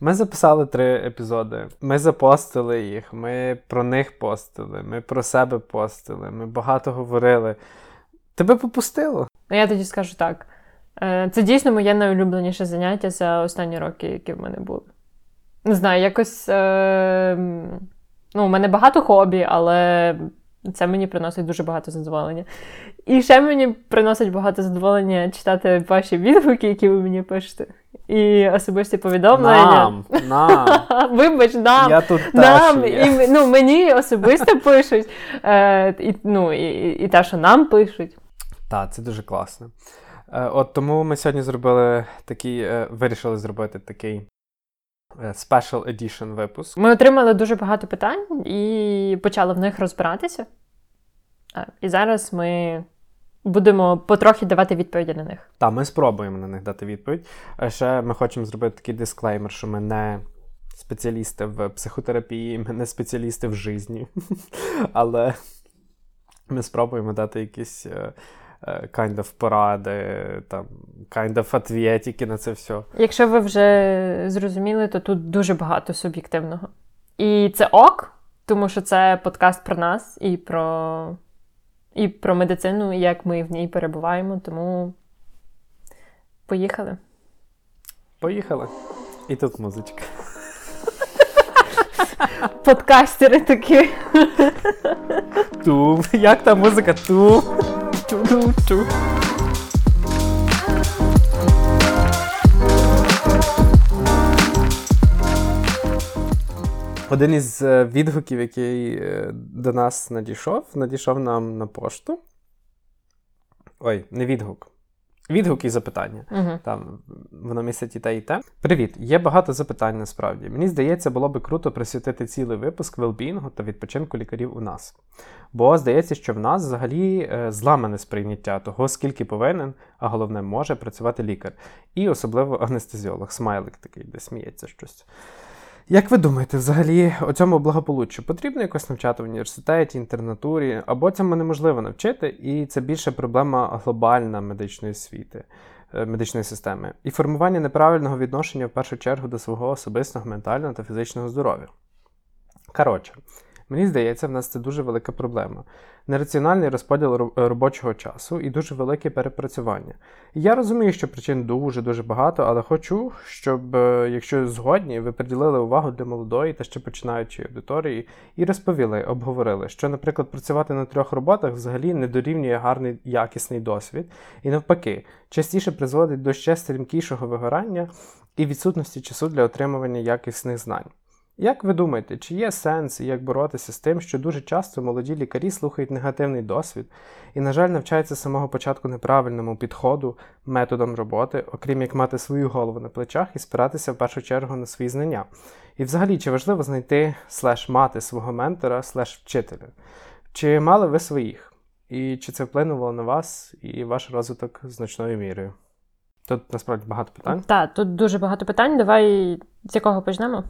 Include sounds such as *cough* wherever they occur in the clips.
Ми записали три епізоди. Ми запостили їх, ми про них постили, ми про себе постили, ми багато говорили. Тебе попустило? Ну, я тоді скажу так. Е, це дійсно моє найулюбленіше заняття за останні роки, які в мене були. Не знаю, якось. Е... Ну, у мене багато хобі, але це мені приносить дуже багато задоволення. І ще мені приносить багато задоволення читати ваші відгуки, які ви мені пишете. І особисті повідомлення. Нам, нам. *laughs* Вибач, нам. Я тут нам. є. І, ну, мені особисто пишуть. Е, і, ну, і, і те, що нам пишуть. Так, це дуже класно. Е, От тому ми сьогодні зробили такий, е, вирішили зробити такий special edition випуск. Ми отримали дуже багато питань і почали в них розбиратися. Е, І зараз ми будемо потрохи давати відповіді на них. Так, ми спробуємо на них дати відповідь. А ще ми хочемо зробити такий дисклеймер, що ми не спеціалісти в психотерапії, ми не спеціалісти в житті. *laughs* Але ми спробуємо дати якісь е, е, kind of поради, там, kind of ответики на це все. Якщо ви вже зрозуміли, то тут дуже багато суб'єктивного. І це ок, тому що це подкаст про нас і про, і про медицину, і як ми в ній перебуваємо. Тому поїхали. Поїхали. І тут музичка. *laughs* Подкастери такі. Ту. Як та музика? Ту. Ту-ту-ту. Один із е, відгуків, який е, до нас надійшов, надійшов нам на пошту. Ой, не відгук. Відгук і запитання. Угу. Там воно містить і те, і те. Привіт, є багато запитань насправді. Мені здається, було би круто присвятити цілий випуск велбінгу та відпочинку лікарів у нас. Бо здається, що в нас взагалі е, зламане сприйняття того, скільки повинен, а головне, може працювати лікар. І особливо анестезіолог, смайлик такий, де сміється щось. Як ви думаєте, взагалі о цьому благополуччю потрібно якось навчати в університеті, інтернатурі, або цьому неможливо навчити, і це більше проблема глобальна медичної освіти, е, медичної системи, і формування неправильного відношення в першу чергу до свого особистого, ментального та фізичного здоров'я. Коротше, мені здається, в нас це дуже велика проблема. Нераціональний розподіл робочого часу і дуже велике перепрацювання. Я розумію, що причин дуже-дуже багато, але хочу, щоб, е, якщо згодні, ви приділили увагу для молодої та ще починаючої аудиторії і розповіли, обговорили, що, наприклад, працювати на трьох роботах взагалі не дорівнює гарний якісний досвід, і навпаки, частіше призводить до ще стрімкішого вигорання і відсутності часу для отримування якісних знань. Як ви думаєте, чи є сенс і як боротися з тим, що дуже часто молоді лікарі слухають негативний досвід і, на жаль, навчаються з самого початку неправильному підходу, методам роботи, окрім як мати свою голову на плечах і спиратися в першу чергу на свої знання? І взагалі, чи важливо знайти слеш мати свого ментора, слеш вчителя? Чи мали ви своїх? І чи це вплинуло на вас і ваш розвиток значною мірою? Тут насправді багато питань. Так, тут дуже багато питань. Давай з якого почнемо?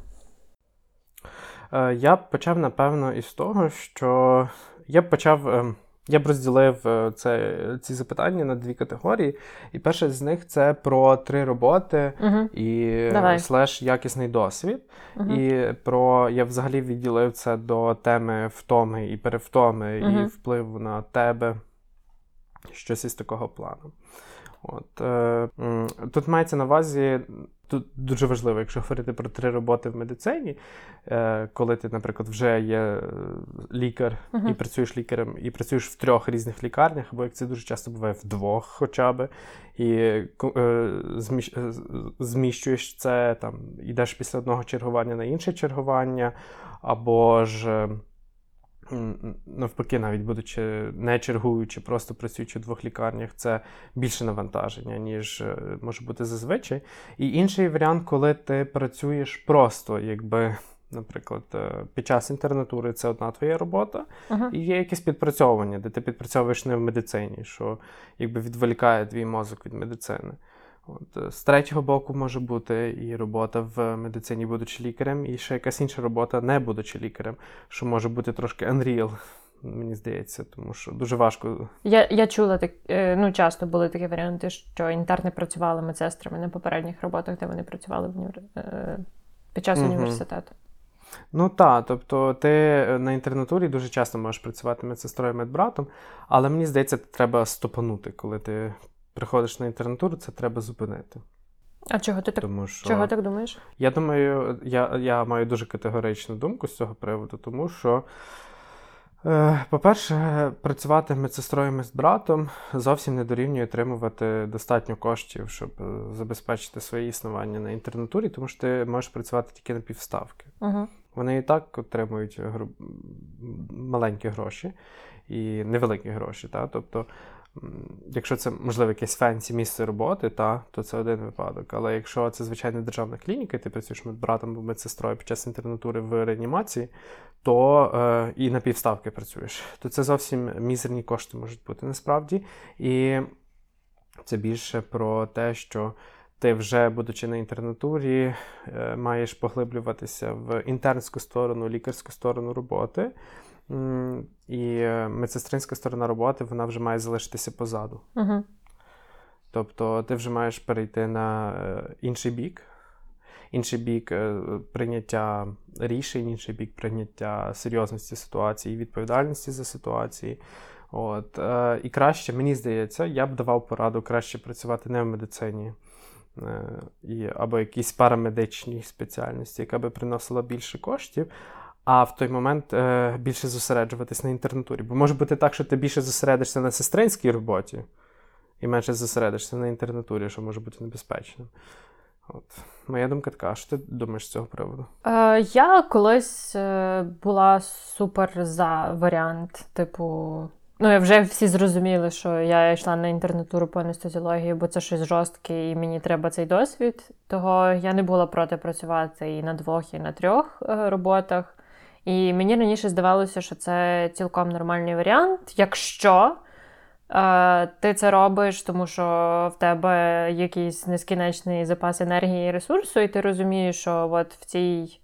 Е, Я б почав, напевно, із того, що я б почав. е, Я б розділив е, це, ці запитання на дві категорії. І перша з них це про три роботи Угу. і Давай. слеш якісний досвід. Угу. І про я взагалі відділив це до теми втоми і перевтоми, і впливу на тебе. Щось із такого плану. От, е, тут мається на увазі, тут дуже важливо, якщо говорити про три роботи в медицині, е, коли ти, наприклад, вже є лікар і працюєш лікарем, і працюєш в трьох різних лікарнях, або як це дуже часто буває в двох хоча б, і е, зміщ, е, зміщуєш це, там, йдеш після одного чергування на інше чергування, або ж. Навпаки, навіть будучи не чергуючи, просто працюючи в двох лікарнях, це більше навантаження, ніж е, може бути зазвичай. І інший варіант, коли ти працюєш просто, якби, наприклад, е, під час інтернатури це одна твоя робота, Угу. і є якесь підпрацьовування, де ти підпрацьовуєш не в медицині, що якби відволікає твій мозок від медицини. От, е, з третього боку може бути і робота в медицині, будучи лікарем, і ще якась інша робота, не будучи лікарем, що може бути трошки unreal, мені здається, тому що дуже важко. Я, я чула так, е, ну часто були такі варіанти, що інтерни працювали медсестрами на попередніх роботах, де вони працювали в універ... е, під час університету. Ну так, тобто ти на інтернатурі дуже часто можеш працювати медсестрою медбратом, але мені здається, треба стопанути, коли ти приходиш на інтернатуру, це треба зупинити. А чого ти так? Тому що Чого так думаєш? я думаю, я, я маю дуже категоричну думку з цього приводу, тому що, е, по-перше, працювати медсестрою медбратом зовсім не дорівнює отримувати достатньо коштів, щоб е, забезпечити своє існування на інтернатурі, тому що ти можеш працювати тільки на півставки. Угу. Вони і так отримують гру- маленькі гроші і невеликі гроші. Та? Тобто, якщо це, можливо, якесь фенсі місце роботи, та, то це один випадок. Але якщо це звичайна державна клініка, і ти працюєш медбратом або медсестрою під час інтернатури в реанімації, то е, і на півставки працюєш, то це зовсім мізерні кошти можуть бути насправді. І це більше про те, що ти вже, будучи на інтернатурі, е, маєш поглиблюватися в інтернську сторону, лікарську сторону роботи. І медсестринська сторона роботи вона вже має залишитися позаду. Угу. Тобто ти вже маєш перейти на е, інший бік, інший бік е, прийняття рішень, інший бік прийняття серйозності ситуації, відповідальності за ситуації. От, е, і краще, мені здається, я б давав пораду краще працювати не в медицині. або якійсь парамедичній спеціальності, яка би приносила більше коштів, а в той момент е, більше зосереджуватись на інтернатурі. Бо може бути так, що ти більше зосередишся на сестринській роботі, і менше зосередишся на інтернатурі, що може бути небезпечним. От. Моя думка така, що ти думаєш з цього приводу? Е, я колись е, була супер за варіант, типу. Ну, я вже всі зрозуміли, що я йшла на інтернатуру по анестезіології, бо це щось жорстке, і мені треба цей досвід. Того я не була проти працювати і на двох, і на трьох е, роботах. І мені раніше здавалося, що це цілком нормальний варіант, якщо е, ти це робиш, тому що в тебе якийсь нескінчений запас енергії і ресурсу, і ти розумієш, що от в цій,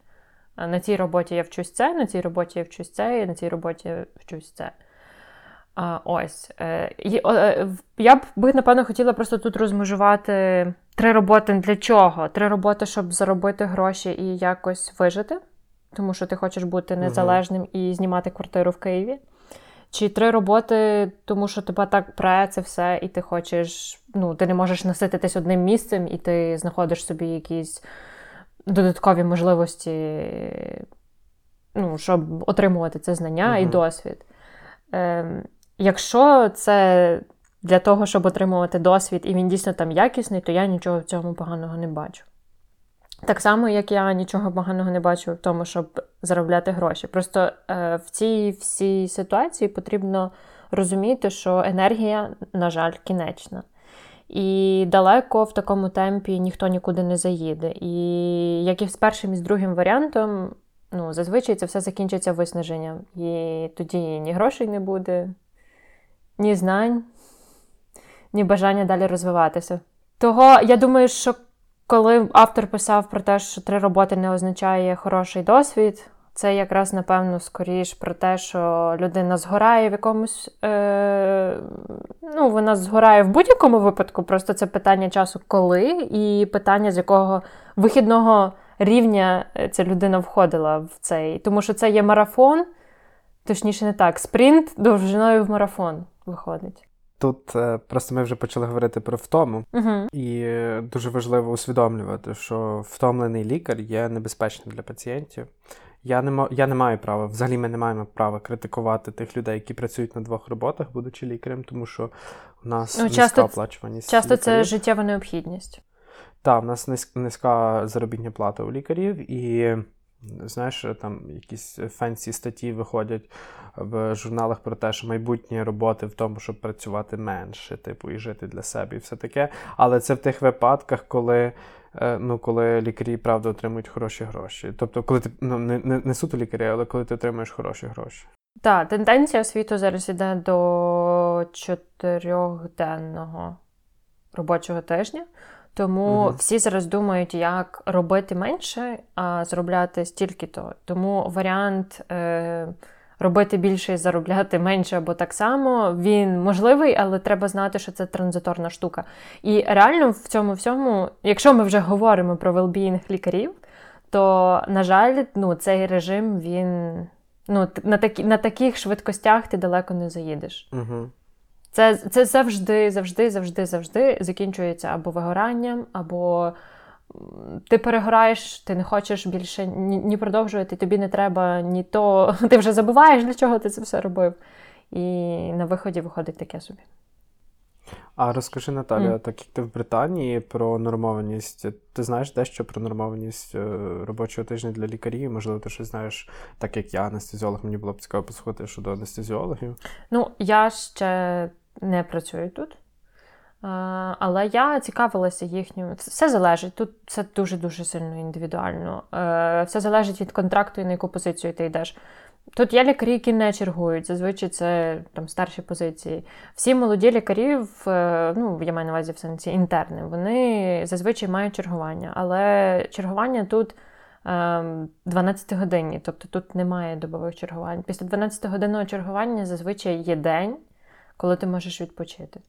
на цій роботі я вчусь це, на цій роботі я вчусь це, і на цій роботі я вчусь це. А, ось. Е, е, я б би, напевно, хотіла просто тут розмежувати три роботи для чого? Три роботи, щоб заробити гроші і якось вижити, тому що ти хочеш бути незалежним і знімати квартиру в Києві. Чи три роботи, тому що тебе так пре це все, і ти хочеш, ну, ти не можеш насититись одним місцем, і ти знаходиш собі якісь додаткові можливості, ну, щоб отримувати це знання і досвід. Ем, якщо це для того, щоб отримувати досвід, і він дійсно там якісний, то я нічого в цьому поганого не бачу. Так само, як я нічого поганого не бачу в тому, щоб заробляти гроші. Просто е, в цій всій ситуації потрібно розуміти, що енергія, на жаль, кінечна. І далеко в такому темпі ніхто нікуди не заїде. І як і з першим і з другим варіантом, ну, зазвичай це все закінчиться виснаженням. І тоді ні грошей не буде, ні знань, ні бажання далі розвиватися. Того я думаю, що коли автор писав про те, що три роботи не означає хороший досвід, це якраз, напевно, скоріш про те, що людина згорає в якомусь. Е, ну, вона згорає в будь-якому випадку, просто це питання часу, коли, і питання, з якого вихідного рівня е, ця людина входила в цей. Тому що це є марафон, точніше, не так, спринт довжиною в марафон виходить. Тут е, просто ми вже почали говорити про втому, Угу. і дуже важливо усвідомлювати, що втомлений лікар є небезпечним для пацієнтів. Я не, ма- я не маю права, взагалі ми не маємо права критикувати тих людей, які працюють на двох роботах, будучи лікарем, тому що у нас Ну, низька оплачуваність. Часто це лікарів. життєва необхідність. Так, в нас низь- низька заробітня плата у лікарів, і знаєш, там якісь фенсі статті виходять в журналах про те, що майбутнє роботи в тому, щоб працювати менше, типу, і жити для себе, і все таке. Але це в тих випадках, коли. е, Ну, коли лікарі правда отримують хороші гроші. Тобто, коли ти ну не, не, не суто лікарі, але коли ти отримуєш хороші гроші. Так, тенденція світу зараз іде до чотирьохденного робочого тижня. Тому Мгм. всі зараз думають, як робити менше, а заробляти стільки-то. Тому варіант е, робити більше і заробляти менше або так само, він можливий, але треба знати, що це транзиторна штука. І реально в цьому всьому, якщо ми вже говоримо про велбіїнг лікарів, то, на жаль, ну, цей режим він ну, на такі, на таких швидкостях ти далеко не заїдеш. Угу. Це це завжди, завжди, завжди, завжди закінчується або вигоранням, або ти перегораєш, ти не хочеш більше ні, ні продовжувати, тобі не треба ні то. *laughs* Ти вже забуваєш, для чого ти це все робив. І на виході виходить таке собі. А розкажи, Наталя, Mm. так як ти в Британії про нормованість, ти знаєш дещо про нормованість е, робочого тижня для лікарів? Можливо, ти щось знаєш, так як я анестезіолог, мені було б цікаво послухати щодо анестезіологів. Ну, я ще не працюю тут. Але я цікавилася їхнім. Все залежить. Тут це дуже-дуже сильно індивідуально. Е, Все залежить від контракту і на яку позицію ти йдеш. Тут є лікарі, які не чергують. Зазвичай це там старші позиції. Всі молоді лікарі, е, ну я маю на увазі в сенсі інтерни, вони зазвичай мають чергування. Але чергування тут 12 годинні, тобто тут немає добових чергувань. Після 12 годинного чергування зазвичай є день, коли ти можеш відпочити.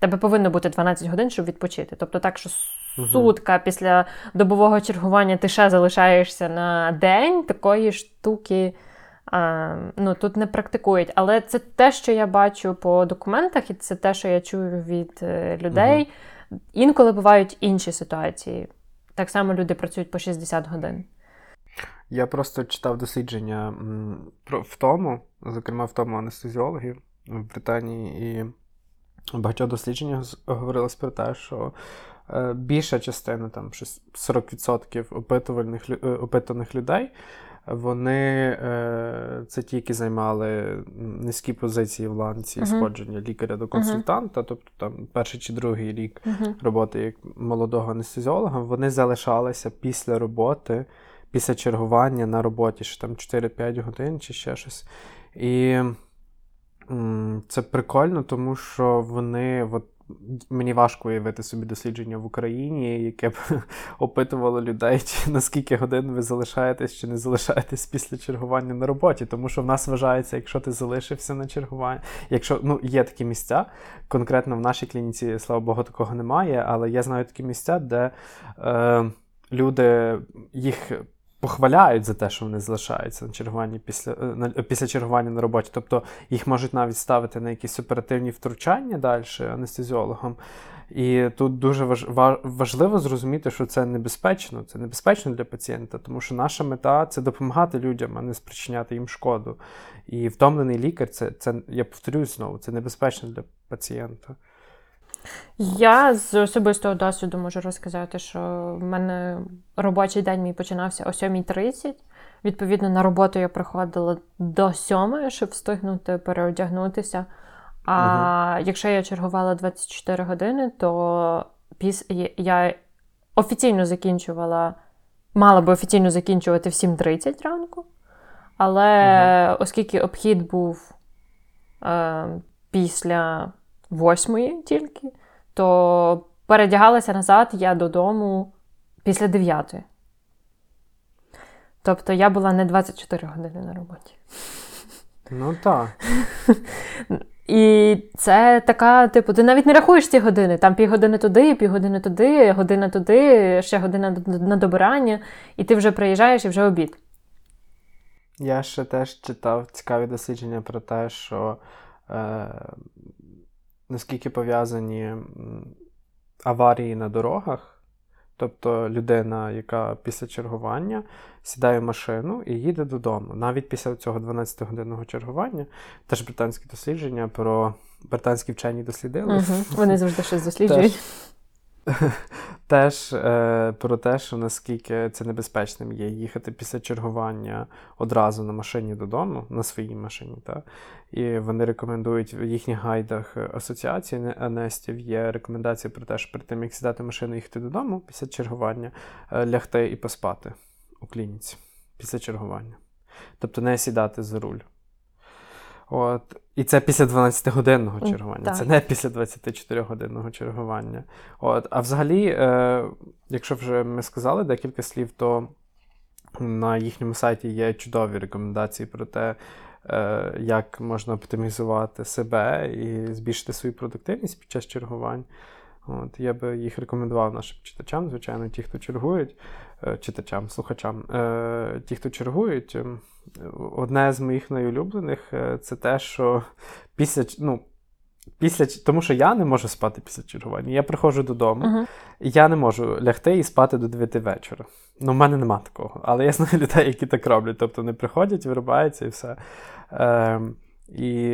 Тебе повинно бути 12 годин, щоб відпочити. Тобто так, що сутка після добового чергування ти ще залишаєшся на день, такої штуки а, ну, тут не практикують. Але це те, що я бачу по документах, і це те, що я чую від е, людей. Угу. Інколи бувають інші ситуації. Так само люди працюють по 60 годин. Я просто читав дослідження м, про втому, зокрема в тому анестезіологів в Британії, і в багатьох дослідженнях говорилось про те, що е, більша частина, там щось 40% опитувальних е, опитаних людей, вони е, це ті, які займали низькі позиції в ланці uh-huh. сходження лікаря до консультанта, uh-huh. тобто там перший чи другий рік uh-huh. роботи як молодого анестезіолога, вони залишалися після роботи, після чергування на роботі, що там 4-5 годин чи ще щось. І це прикольно, тому що вони. От, Мені важко уявити собі дослідження в Україні, яке б *laughs* опитувало людей, чи наскільки годин ви залишаєтесь чи не залишаєтесь після чергування на роботі. Тому що в нас вважається, якщо ти залишився на чергування, якщо ну є такі місця, конкретно в нашій клініці, слава Богу, такого немає, але я знаю такі місця, де е, люди їх похваляють за те, що вони залишаються на чергуванні після е, на, після чергування на роботі. Тобто їх можуть навіть ставити на якісь оперативні втручання далі анестезіологом. І тут дуже важ, важливо зрозуміти, що це небезпечно, це небезпечно для пацієнта, тому що наша мета це допомагати людям, а не спричиняти їм шкоду. І втомлений лікар, це, це я повторюю знову, це небезпечно для пацієнта. Я з особистого досвіду можу розказати, що в мене робочий день мій починався о 7.30. Відповідно, на роботу я приходила до 7, щоб встигнути переодягнутися. А угу. якщо я чергувала 24 години, то піс... я офіційно закінчувала, мала би офіційно закінчувати в 7.30 ранку. Але угу. оскільки обхід був е, після восьмої тільки, то передягалася назад я додому після дев'ятої. Тобто я була не 24 години на роботі. Ну так. І це така, типу, ти навіть не рахуєш ці години. Там півгодини туди, півгодини туди, година туди, ще година на добирання, і ти вже приїжджаєш і вже обід. Я ще теж читав цікаві дослідження про те, що е, наскільки пов'язані аварії на дорогах. Тобто людина, яка після чергування сідає в машину і їде додому. Навіть після цього 12-годинного чергування, теж британські дослідження про британські вчені дослідили. Угу. Вони завжди щось досліджують. Теж *laughs* е, про те, що наскільки це небезпечним є їхати після чергування одразу на машині додому, на своїй машині. Та? І вони рекомендують в їхніх гайдах асоціації Анестів є рекомендація про те, що перед тим, як сідати машину їхати додому після чергування, е, лягти і поспати у клініці після чергування. Тобто не сідати за руль. От. І це після 12-годинного чергування, так. це не після 24-годинного чергування. От. А взагалі, е, якщо вже ми сказали декілька слів, то на їхньому сайті є чудові рекомендації про те, е, як можна оптимізувати себе і збільшити свою продуктивність під час чергувань. От, Я би їх рекомендував нашим читачам, звичайно, ті, хто чергують, е, читачам, слухачам, е, ті, хто чергують. Ем, одне з моїх найулюблених це те, що після ну, після, тому що я не можу спати після чергування. Я приходжу додому, uh-huh. і я не можу лягти і спати до 9 вечора. Ну, в мене нема такого. Але я знаю *laughs* людей, які так роблять. Тобто вони приходять, вирубаються і все. Е, І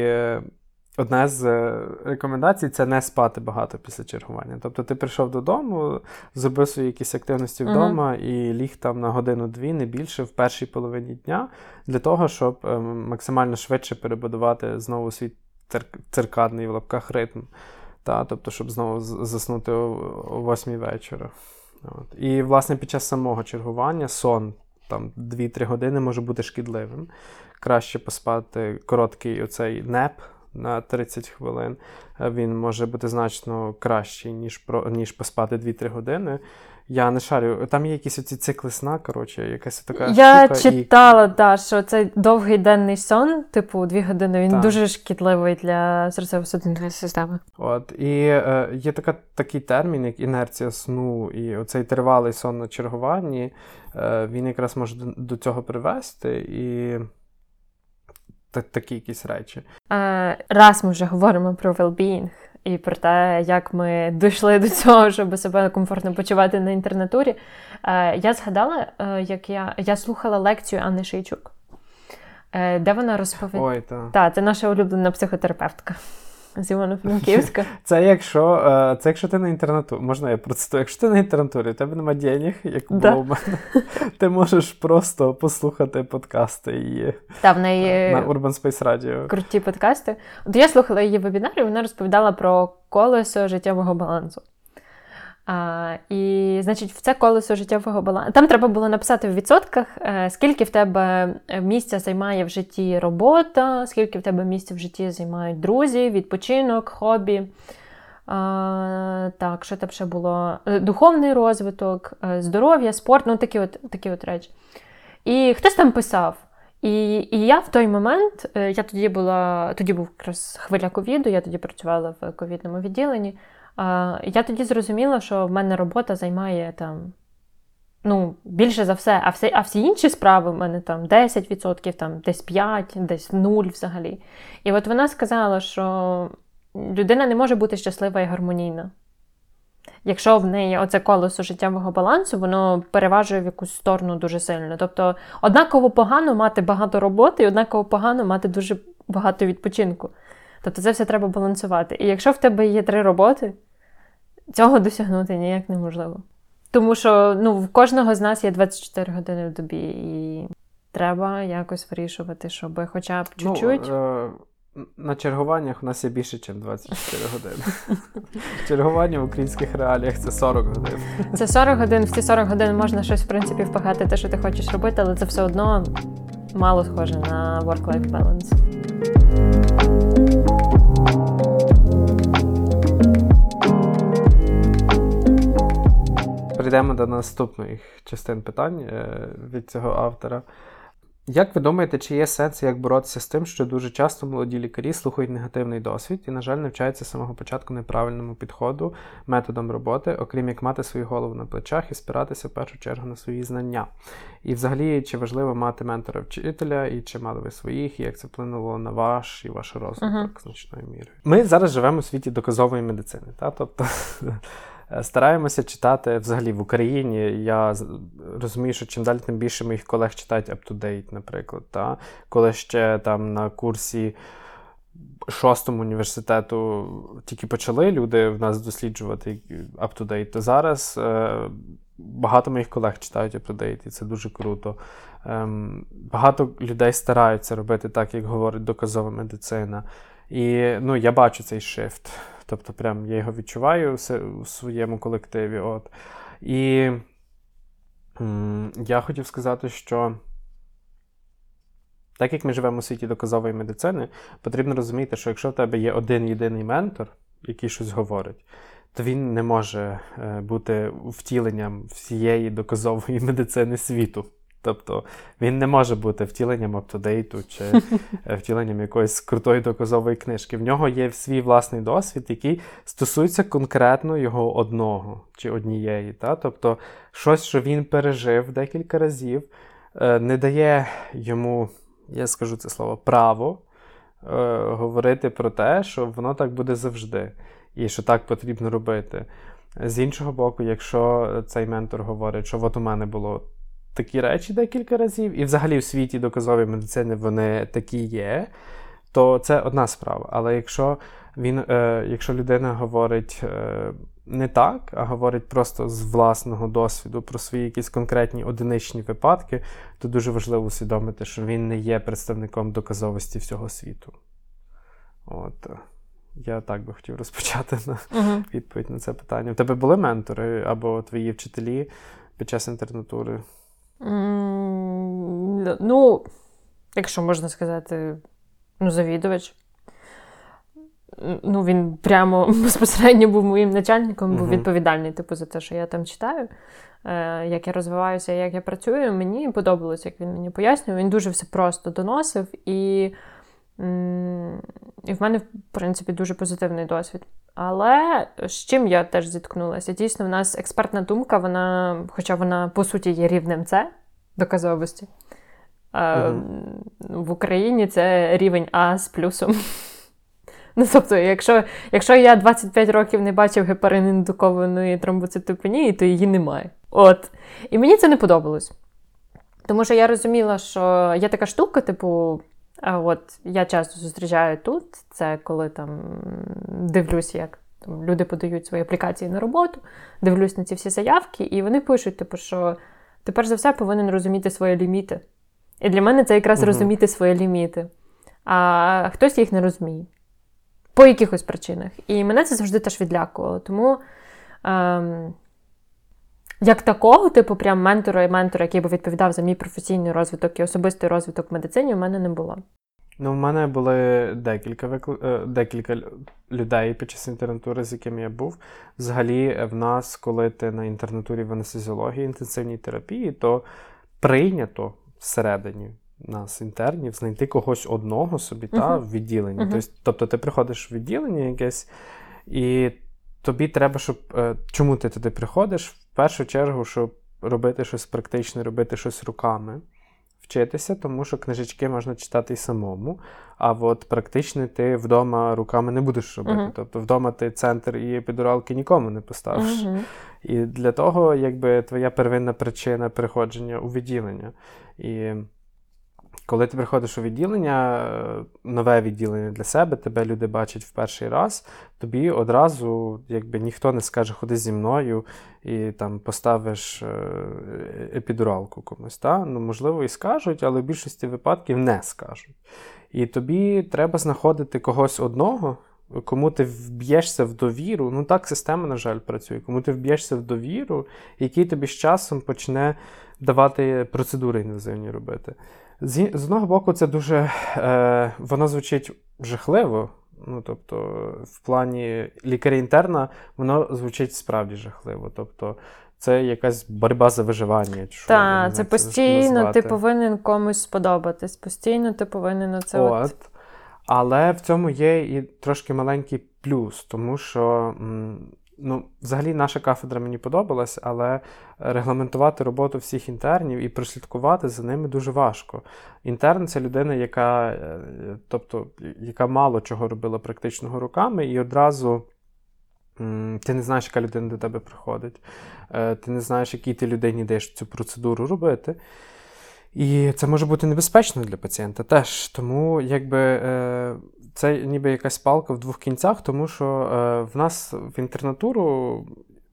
одна з рекомендацій це не спати багато після чергування. Тобто ти прийшов додому, зробив свої якісь активності вдома uh-huh. і ліг там на годину-дві, не більше в першій половині дня, для того, щоб е, максимально швидше перебудувати знову свій циркадний в лапках ритм. Та, Тобто, щоб знову заснути о 8 вечора. От. І, власне, під час самого чергування сон там 2-3 години може бути шкідливим. Краще поспати короткий оцей неп на 30 хвилин. Він може бути значно кращий, ніж про ніж поспати 2-3 години. Я не шарю. Там є якісь оці цикли сна, коротше, якась така. Я штука читала, і... да, що цей довгий денний сон, типу, дві години, він так. дуже шкідливий для серцево-судинної системи. От, і е, є така, такий термін, як інерція сну, і оцей тривалий сон на чергуванні, е, він якраз може до цього привести. і такі якісь речі. Е, Раз ми вже говоримо про well-being і про те, як ми дійшли до цього, щоб себе комфортно почувати на інтернатурі. Е, Я згадала, е, як я я слухала лекцію Анни Шийчук, де вона розповідає. Ой, та. Це наша улюблена психотерапевтка з Івано-Франківська. *laughs* Це якщо е, це якщо ти на інтернатурі, можна я процитую, якщо ти на інтернатурі, у тебе немає денег, як да. було в мене, *laughs* ти можеш просто послухати подкасти її Та, в неї на Urban Space Radio. Круті подкасти. От я слухала її вебінар, і вона розповідала про колесо життєвого балансу. А, І, значить, в це колесо життєвого балансу. Там треба було написати в відсотках, е, скільки в тебе місця займає в житті робота, скільки в тебе місця в житті займають друзі, відпочинок, хобі. А, Так, що там ще було? Е, духовний розвиток, е, здоров'я, спорт, ну такі от такі от речі. І хтось там писав. І і я в той момент, я тоді була, тоді був якраз хвиля ковіду, я тоді працювала в ковідному відділенні. Я тоді зрозуміла, що в мене робота займає там ну, більше за все, а всі, а всі інші справи в мене там 10%, там десь 5%, десь 0 взагалі. І от вона сказала, що людина не може бути щаслива і гармонійна. Якщо в неї оце колесо життєвого балансу, воно переважує в якусь сторону дуже сильно. Тобто, однаково погано мати багато роботи, і однаково погано мати дуже багато відпочинку. Тобто це все треба балансувати. І якщо в тебе є три роботи, цього досягнути ніяк неможливо. Тому що ну, в кожного з нас є 24 години в добі, і треба якось вирішувати, щоб хоча б ну, чуть-чуть. Ну, е- на чергуваннях у нас є більше, ніж 24 години. Чергування в українських реаліях це 40 годин. Це 40 годин, в ці 40 годин можна щось, в принципі, впагати те, що ти хочеш робити, але це все одно мало схоже на work-life balance. Перейдемо до наступних частин питань е, від цього автора. Як ви думаєте, чи є сенс як боротися з тим, що дуже часто молоді лікарі слухають негативний досвід і, на жаль, навчаються з самого початку неправильному підходу, методом роботи, окрім як мати свою голову на плечах і спиратися в першу чергу на свої знання? І взагалі, чи важливо мати ментора вчителя, і чи мали ви своїх, і як це вплинуло на ваш і ваш розвиток uh-huh. значною мірою? Ми зараз живемо у світі доказової медицини, та? тобто. Е, стараємося читати взагалі в Україні. Я розумію, що чим далі, тим більше моїх колег читають up-to-date, наприклад. Та? Коли ще там на курсі шостому університету тільки почали люди в нас досліджувати up-to-date, то зараз е, багато моїх колег читають up-to-date, і це дуже круто. Ем, Багато людей стараються робити так, як говорить доказова медицина. І ну, я бачу цей шифт. Тобто, прям я його відчуваю у своєму колективі. От. І я хотів сказати, що. Так як ми живемо у світі доказової медицини, потрібно розуміти, що якщо в тебе є один єдиний ментор, який щось говорить, то він не може е, бути втіленням всієї доказової *laughs* медицини світу. Тобто він не може бути втіленням аптодейту чи *laughs* втіленням якоїсь крутої доказової книжки. В нього є свій власний досвід, який стосується конкретно його одного чи однієї. Та? Тобто щось, що він пережив декілька разів, е, не дає йому, я скажу це слово, право е, говорити про те, що воно так буде завжди, і що так потрібно робити. З іншого боку, якщо цей ментор говорить, що от у мене було такі речі декілька разів, і взагалі в світі доказової медицини вони такі є, то це одна справа. Але якщо він, е, якщо людина говорить е, не так, а говорить просто з власного досвіду про свої якісь конкретні одиничні випадки, то дуже важливо усвідомити, що він не є представником доказовості всього світу. От. Я так би хотів розпочати на uh відповідь на це питання. У тебе були ментори або твої вчителі під час інтернатури? Ну, якщо можна сказати, ну, завідувач. Ну, Він прямо *laughs* безпосередньо був моїм начальником, був відповідальний типу, за те, що я там читаю, е, як я розвиваюся, як я працюю. Мені подобалось, як він мені пояснював. Він дуже все просто доносив і. І в мене, в принципі, дуже позитивний досвід. Але з чим я теж зіткнулася? Дійсно, в нас експертна думка, вона, хоча вона, по суті, є рівнем С доказовості. Uh-huh. В Україні це рівень А з плюсом. *laughs* Ну, тобто, якщо якщо я 25 років не бачив гепарин-індукованої тромбоцитопенії, то її немає. От. І мені це не подобалось. Тому що я розуміла, що є така штука, типу, а от я часто зустрічаю тут, це коли там дивлюсь, як там, люди подають свої аплікації на роботу, дивлюсь на ці всі заявки, і вони пишуть, типу, що ти перш за все повинен розуміти свої ліміти. І для мене це якраз угу. розуміти свої ліміти. А хтось їх не розуміє. По якихось причинах. І мене це завжди теж відлякувало. Тому. Ем, як такого, типу, прям ментора і ментора, який би відповідав за мій професійний розвиток і особистий розвиток в медицині, у мене не було. Ну, в мене були декілька викл... Е, декілька людей під час інтернатури, з якими я був. Взагалі, в нас, коли ти на інтернатурі в анестезіології, інтенсивній терапії, то прийнято всередині нас, інтернів, знайти когось одного собі та, в відділенні. Uh-huh. Тобто ти приходиш в відділення якесь, і тобі треба, щоб. Е, чому ти туди приходиш? Першу чергу, щоб робити щось практичне, робити щось руками, вчитися, тому що книжечки можна читати і самому. А от практичне ти вдома руками не будеш робити. Uh-huh. Тобто вдома ти центр і епідуралки нікому не поставиш. Uh-huh. І для того, якби твоя первинна причина приходження у відділення. І коли ти приходиш у відділення, е, нове відділення для себе, тебе люди бачать в перший раз, тобі одразу якби ніхто не скаже, ходи зі мною і там поставиш е, епідуралку комусь. Та? Ну, Можливо, і скажуть, але в більшості випадків не скажуть. І тобі треба знаходити когось одного. Кому ти вб'єшся в довіру, ну так система, на жаль, працює, кому ти вб'єшся в довіру, який тобі з часом почне давати процедури інвазивні робити. З, з одного боку, це дуже е, воно звучить жахливо. Ну, тобто, в плані лікаря-інтерна воно звучить справді жахливо. Тобто, це якась боротьба за виживання. Так, це постійно ти повинен комусь сподобатись. Постійно ти повинен це. От. от. Але в цьому є і трошки маленький плюс, тому що Ну, взагалі, наша кафедра мені подобалась, але регламентувати роботу всіх інтернів і прослідкувати за ними дуже важко. Інтерн це людина, яка е, тобто, яка мало чого робила практичного руками, і одразу ти не знаєш, яка людина до тебе приходить. Е, ти не знаєш, якій ти людині даєш цю процедуру робити. І це може бути небезпечно для пацієнта теж. Тому якби е, це ніби якась палка в двох кінцях, тому що е, в нас в інтернатуру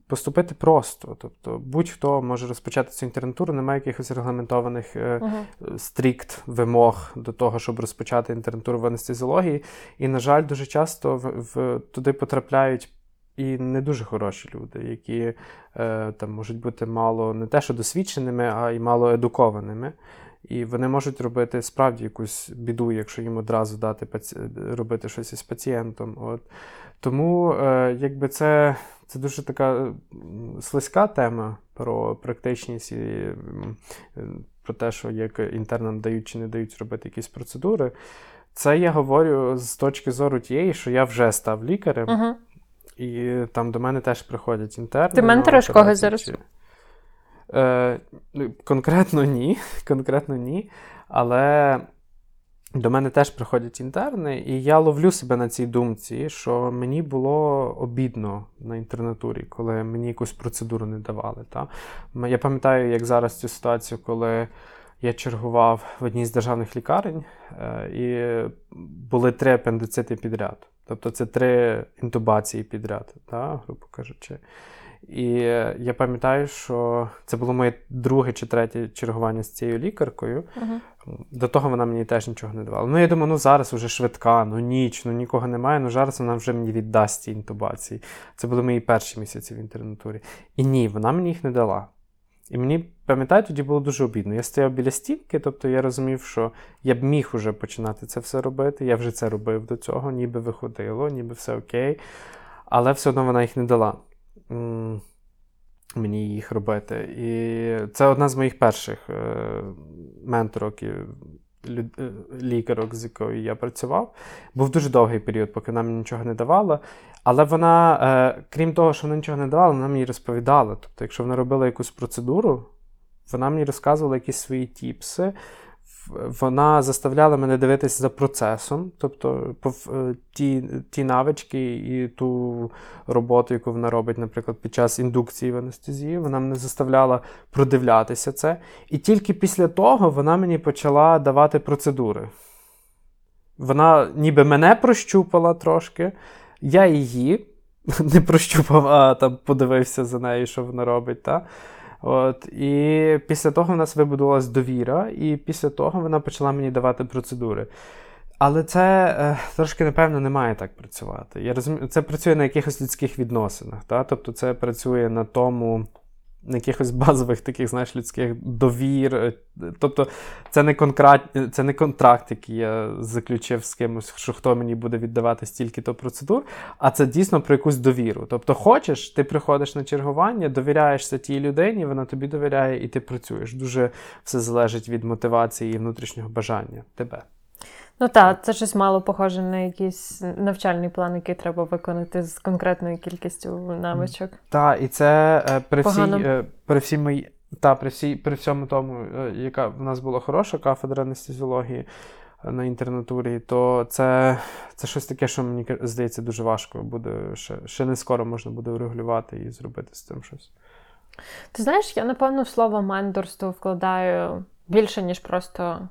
поступити просто. Тобто будь-хто може розпочати цю інтернатуру, немає якихось регламентованих е, uh-huh. стрікт вимог до того, щоб розпочати інтернатуру в анестезіології. І, на жаль, дуже часто в, в туди потрапляють. І не дуже хороші люди, які е, там можуть бути мало не те, що досвідченими, а й мало едукованими. І вони можуть робити справді якусь біду, якщо їм одразу дати паці... робити щось із пацієнтом. От. Тому е, якби це це дуже така слизька тема про практичність і про те, що як інтернам дають чи не дають робити якісь процедури. Це я говорю з точки зору тієї, що я вже став лікарем, Угу. і там до мене теж приходять інтерни. Ти на менториш когось зараз? чи- Е, ну, конкретно ні. *laughs* Конкретно ні. Але до мене теж приходять інтерни, і я ловлю себе на цій думці, що мені було обідно на інтернатурі, коли мені якусь процедуру не давали. Та? Я пам'ятаю, як зараз цю ситуацію, коли я чергував в одній з державних лікарень, е, і були три апендицити підряд. Тобто це три інтубації підряд, та, грубо кажучи. І я пам'ятаю, що це було моє друге чи третє чергування з цією лікаркою. Угу. До того вона мені теж нічого не давала. Ну, я думаю, ну зараз уже швидка, ну ніч, ну нікого немає, ну зараз вона вже мені віддасть ці інтубації. Це були мої перші місяці в інтернатурі. І ні, вона мені їх не дала. І мені, пам'ятаю, тоді було дуже обідно. Я стояв біля стінки, тобто я розумів, що я б міг уже починати це все робити. Я вже це робив до цього, ніби виходило, ніби все окей. Але все одно вона їх не дала. Мені їх робити. І це одна з моїх перших е, менторок і е, лікарок, з якою я працював. Був дуже довгий період, поки вона мені нічого не давала. Але вона, е, крім того, що вона нічого не давала, вона мені розповідала. Тобто, якщо вона робила якусь процедуру, вона мені розказувала якісь свої тіпси. Вона заставляла мене дивитися за процесом, тобто е, ті, ті навички і ту роботу, яку вона робить, наприклад, під час індукції в анестезії, вона мене заставляла продивлятися це. І тільки після того вона мені почала давати процедури. Вона ніби мене прощупала трошки, я її *laughs* не прощупав, а там подивився за нею, що вона робить. Та? От, і після того в нас вибудувалась довіра, і після того вона почала мені давати процедури. Але це е, трошки, напевно, не має так працювати. Я розумію, це працює на якихось людських відносинах. Та? Тобто це працює на тому, якихось базових таких, знаєш, людських довір. Е, Тобто, це не, контракт, це не контракт, який я заключив з кимось, що хто мені буде віддавати стільки-то процедур, а це дійсно про якусь довіру. Тобто, хочеш, ти приходиш на чергування, довіряєшся тій людині, вона тобі довіряє, і ти працюєш. Дуже все залежить від мотивації і внутрішнього бажання тебе. Ну так, це щось мало похоже на якийсь навчальний план, який треба виконати з конкретною кількістю навичок. Так, і це е, при всій, Погано. е, при всій мої, та, при, всій, при всьому тому, е, яка в нас була хороша кафедра анестезіології на інтернатурі, то це, це щось таке, що мені здається дуже важко буде. Ще, ще не скоро можна буде врегулювати і зробити з цим щось. Ти знаєш, я напевно в слово менторство вкладаю більше, ніж просто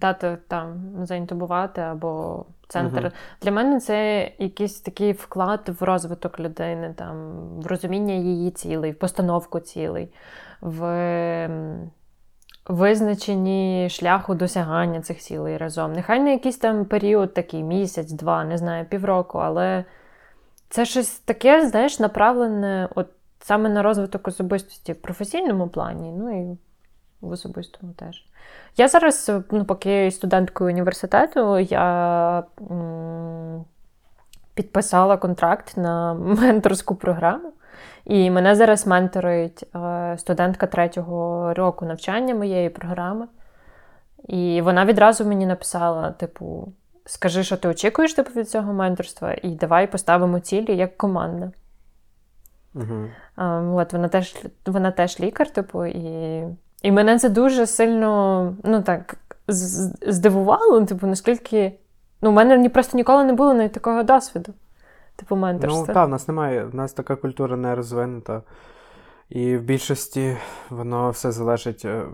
дати там заінтубувати або центр. Мгм. Для мене це якийсь такий вклад в розвиток людини, там, в розуміння її цілей, в постановку цілей, в визначенні шляху досягання цих цілей разом. Нехай не якийсь там період, такий місяць, два, не знаю, півроку, але це щось таке, знаєш, направлене от саме на розвиток особистості в професійному плані, ну і в особистому теж. Я зараз, ну, поки студенткою університету, я м, підписала контракт на *laughs* менторську програму. І мене зараз менторить е, студентка третього року навчання моєї програми. І вона відразу мені написала: типу, скажи, що ти очікуєш типу, від цього менторства, і давай поставимо цілі як команда. Угу. От, вона, теж, вона теж лікар, типу, і, і мене це дуже сильно ну, так, здивувало, типу, наскільки. Ну, у мене просто ніколи не було навіть такого досвіду. Типу, менторства. Ну, так, в нас немає, в нас така культура не розвинута. І в більшості воно все залежить е,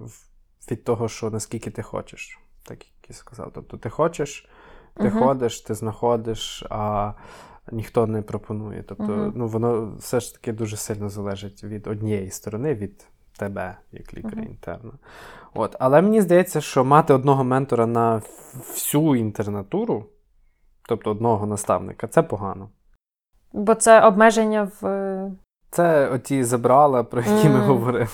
від того, що наскільки ти хочеш, так як я сказав. Тобто ти хочеш, ти Мгм. ходиш, ти знаходиш, а ніхто не пропонує. Тобто, Мгм. ну, воно все ж таки дуже сильно залежить від однієї сторони, від тебе, як Мгм. лікаря-інтерна. От. Але мені здається, що мати одного ментора на всю інтернатуру, тобто одного наставника, це погано. Бо це обмеження в. е, Це оті забрала, про які ми Мгм. говорили.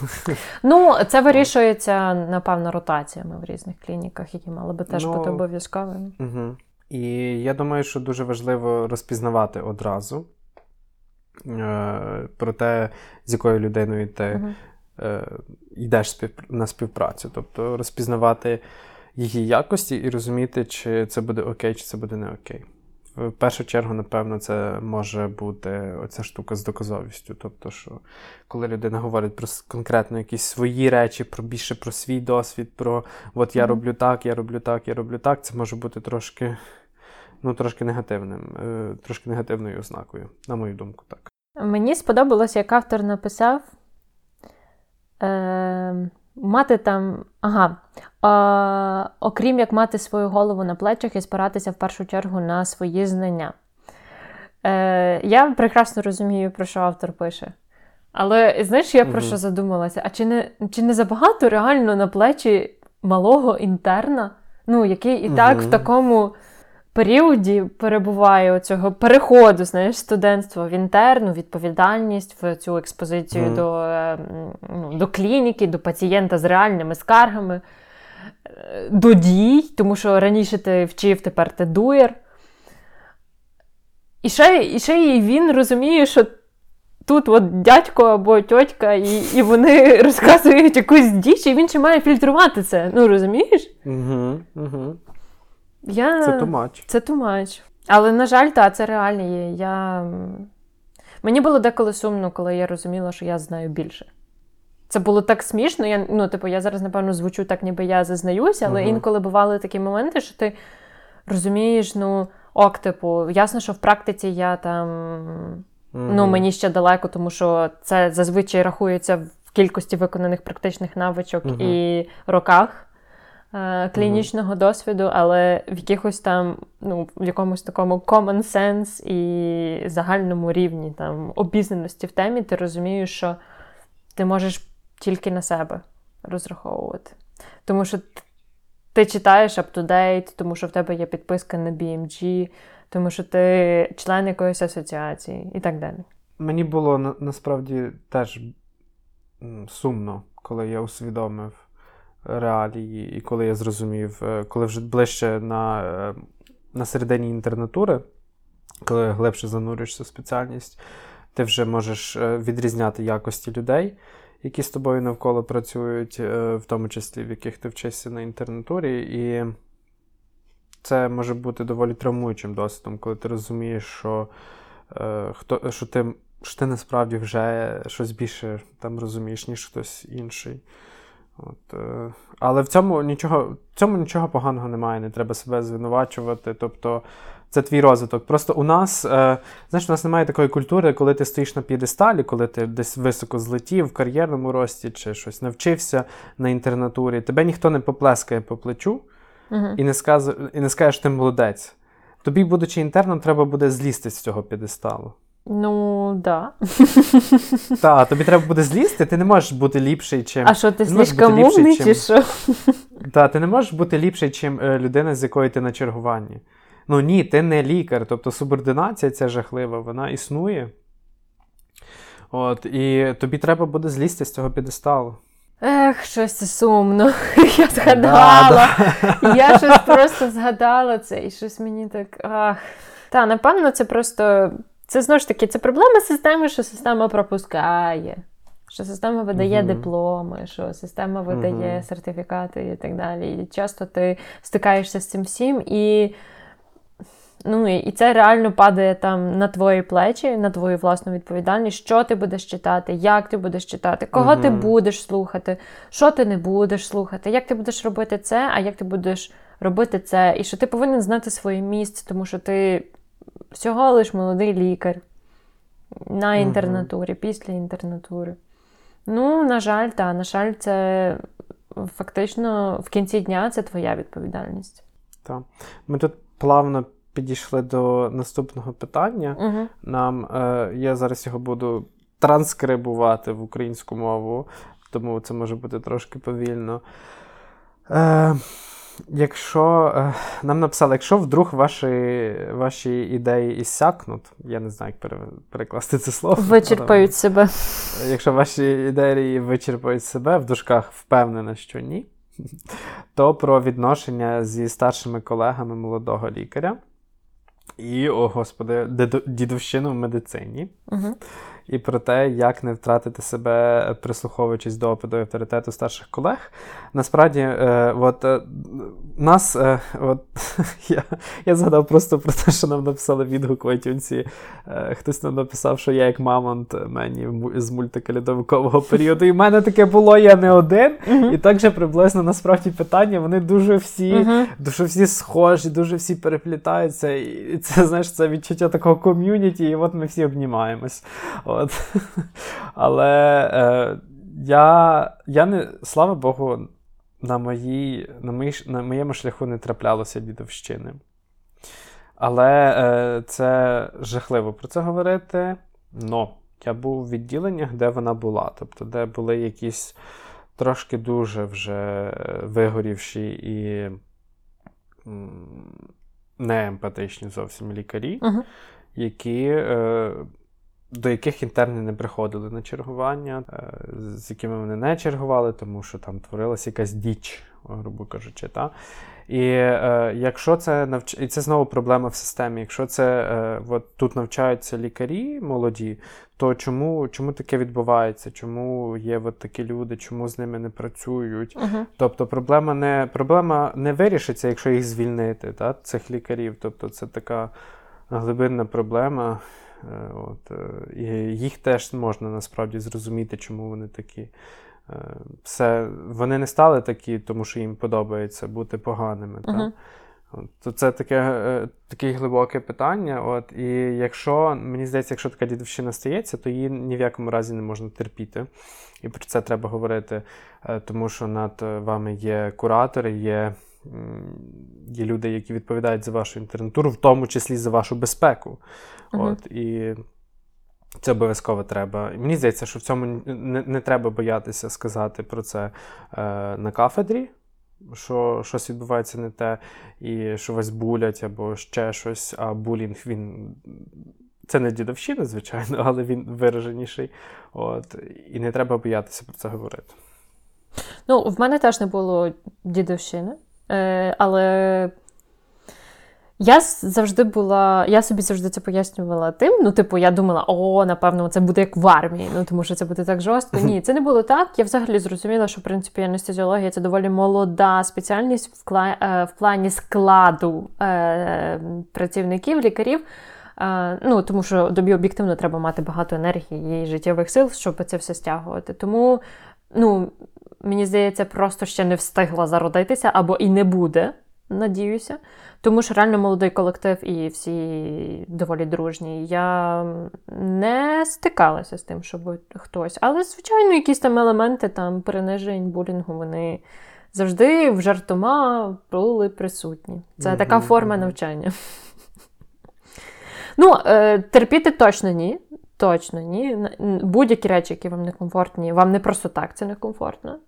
Ну, *laughs* це вирішується, напевно, ротаціями в різних клініках, які мали би теж Ну, бути обов'язковими. Угу. І я думаю, що дуже важливо розпізнавати одразу е, про те, з якою людиною ти Мгм. Е, йдеш на співпрацю. Тобто розпізнавати її якості і розуміти, чи це буде окей, чи це буде не окей. В першу чергу, напевно, це може бути оця штука з доказовістю. Тобто, що коли людина говорить про конкретно якісь свої речі, про більше про свій досвід, про от я роблю так, я роблю так, я роблю так, це може бути трошки ну, трошки негативним, е, трошки негативною ознакою, на мою думку, так. Мені сподобалось, як автор написав. Е, Мати там. Ага. Е, окрім як мати свою голову на плечах і спиратися в першу чергу на свої знання. Е, Я прекрасно розумію, про що автор пише. Але знаєш, я про що задумалася? А чи не чи не забагато реально на плечі малого інтерна, ну, який і так в такому періоді перебуває цього переходу знаєш, студентства в інтерну, відповідальність в цю експозицію mm. до ну, до клініки, до пацієнта з реальними скаргами, е, до дій, тому що раніше ти вчив, тепер ти дуєр. І ще і ще і він розуміє, що тут от дядько або тьотька, і і вони *laughs* розказують якусь діч, і він ще має фільтрувати це. Ну, розумієш? Угу, угу. Я... Це тумач. Це тумач. Але, на жаль, так, це реально є. Я... Мені було деколи сумно, коли я розуміла, що я знаю більше. Це було так смішно. Я, ну, типу, я зараз, напевно, звучу так, ніби я зазнаюся, але угу. інколи бували такі моменти, що ти розумієш, ну, ок, типу, ясно, що в практиці я там. Угу. Ну, мені ще далеко, тому що це зазвичай рахується в кількості виконаних практичних навичок угу. і роках. Е, клінічного mm-hmm. досвіду, але в якихось там, ну, в якомусь такому common sense і загальному рівні там обізнаності в темі, ти розумієш, що ти можеш тільки на себе розраховувати. Тому що ти читаєш up-to-date, тому що в тебе є підписка на BMG, тому що ти член якоїсь асоціації і так далі. Мені було насправді теж сумно, коли я усвідомив реалії, і коли я зрозумів, е, коли вже ближче на е, на середині інтернатури, коли глибше занурюєшся в спеціальність, ти вже можеш е, відрізняти якості людей, які з тобою навколо працюють, в тому числі в яких ти вчишся на інтернатурі. І це може бути доволі травмуючим досвідом, коли ти розумієш, що хто, що ти що ти насправді вже щось більше там розумієш, ніж хтось інший. От, е, Але в цьому нічого в цьому нічого поганого немає, не треба себе звинувачувати. Тобто це твій розвиток. Просто у нас е, знаєш, у нас немає такої культури, коли ти стоїш на п'єдесталі, коли ти десь високо злетів в кар'єрному рості чи щось навчився на інтернатурі. Тебе ніхто не поплескає по плечу і не скаже, і не скаже, що ти молодець. Тобі, будучи інтерном, треба буде злізти з цього п'єдесталу. Ну, да. *laughs* Так, тобі треба буде злізти, ти не можеш бути ліпший, чим. А що ти слишком умний, чи що? *laughs* Так, ти не можеш бути ліпший, чим е, людина, з якою ти на чергуванні. Ну ні, ти не лікар. Тобто субординація ця жахлива, вона існує. От, І тобі треба буде злізти з цього підесталу. Ех, щось це сумно. *laughs* Я згадала. Да, да. Я щось просто згадала це, і щось мені так. ах. Та, напевно, це просто це знову ж таки це проблема системи, що система пропускає, що система видає uh-huh. дипломи, що система видає uh-huh. сертифікати і так далі. І часто ти стикаєшся з цим всім, і ну, і це реально падає там на твої плечі, на твою власну відповідальність, що ти будеш читати, як ти будеш читати, кого uh-huh. ти будеш слухати, що ти не будеш слухати, як ти будеш робити це, а як ти будеш робити це, і що ти повинен знати своє місце, тому що ти всього лиш молодий лікар на інтернатурі, угу. після інтернатури. Ну, на жаль, та, на жаль, це фактично в кінці дня це твоя відповідальність. Так. Ми тут плавно підійшли до наступного питання. Угу. Нам, е, Я зараз його буду транскрибувати в українську мову, тому це може бути трошки повільно. Е, Якщо е, нам написали, якщо вдруг ваші ваші ідеї іссякнуть, я не знаю, як перекласти це слово. Вичерпають себе. Якщо ваші ідеї вичерпають себе, в дужках впевнена, що ні, то про відношення зі старшими колегами молодого лікаря. і, о господи, дідовщину в медицині. Угу і про те, як не втратити себе, прислуховуючись до опиту і авторитету старших колег. Насправді, е, от е, нас, е, от *laughs* я я згадав просто про те, що нам написали відгук в iTunes. Е, Хтось нам написав, що я як мамонт мені з мультикалідовикового періоду. І в мене таке було, я не один. Uh-huh. І так же приблизно насправді питання вони дуже всі, uh-huh. дуже всі схожі, дуже всі переплітаються. І це знаєш, це відчуття такого ком'юніті, і от ми всі обнімаємось. От. *laughs* Але е, я я не, слава Богу, на моїй, на, моїй, на моєму шляху не траплялося дідовщини. Але е, це жахливо про це говорити. Но я був у відділеннях, де вона була. Тобто, де були якісь трошки дуже вже вигорівші і не емпатичні зовсім лікарі, uh-huh. які. Е, до яких інтерни не приходили на чергування, е, з якими вони не чергували, тому що там творилася якась діч, грубо кажучи. Та? І е, якщо це навч... і це знову проблема в системі. Якщо це е, от тут навчаються лікарі молоді, то чому чому таке відбувається? Чому є от такі люди, чому з ними не працюють? Uh-huh. Тобто проблема не проблема не вирішиться, якщо їх звільнити, та, цих лікарів. Тобто це така глибинна проблема. Е, от, е, І їх теж можна насправді зрозуміти, чому вони такі. Е, все, Вони не стали такі, тому що їм подобається бути поганими. Uh-huh. То це таке таке глибоке питання. От, І якщо, мені здається, якщо така дідовщина стається, то її ні в якому разі не можна терпіти. І про це треба говорити, тому що над вами є куратори, є є люди, які відповідають за вашу інтернатуру, в тому числі за вашу безпеку. Uh-huh. От, І це обов'язково треба. І мені здається, що в цьому не, не треба боятися сказати про це е, на кафедрі. Що щось відбувається не те, і що вас булять, або ще щось, а булінг він. Це не дідовщина, звичайно, *laughs* але він вираженіший. От, І не треба боятися про це говорити. Ну, в мене теж не було дідовщини. Е, Але я завжди була, я собі завжди це пояснювала тим. Ну, типу, я думала, о, напевно, це буде як в армії, ну тому що це буде так жорстко. Ні, це не було так. Я взагалі зрозуміла, що в принципі анестезіологія це доволі молода спеціальність в, кла... Е, в плані складу е, працівників, лікарів. Ну, Тому що тобі об'єктивно треба мати багато енергії і життєвих сил, щоб це все стягувати. Тому, ну, мені здається, просто ще не встигла зародитися або і не буде, надіюся. Тому що реально молодий колектив і всі доволі дружні. Я не стикалася з тим, щоб хтось. Але, звичайно, якісь там елементи там принижень, булінгу, вони завжди в жартома були присутні. Це mm-hmm, така форма навчання. Ну, е, терпіти точно ні. Точно ні. Будь-які речі, які вам некомфортні, вам не просто так це некомфортно.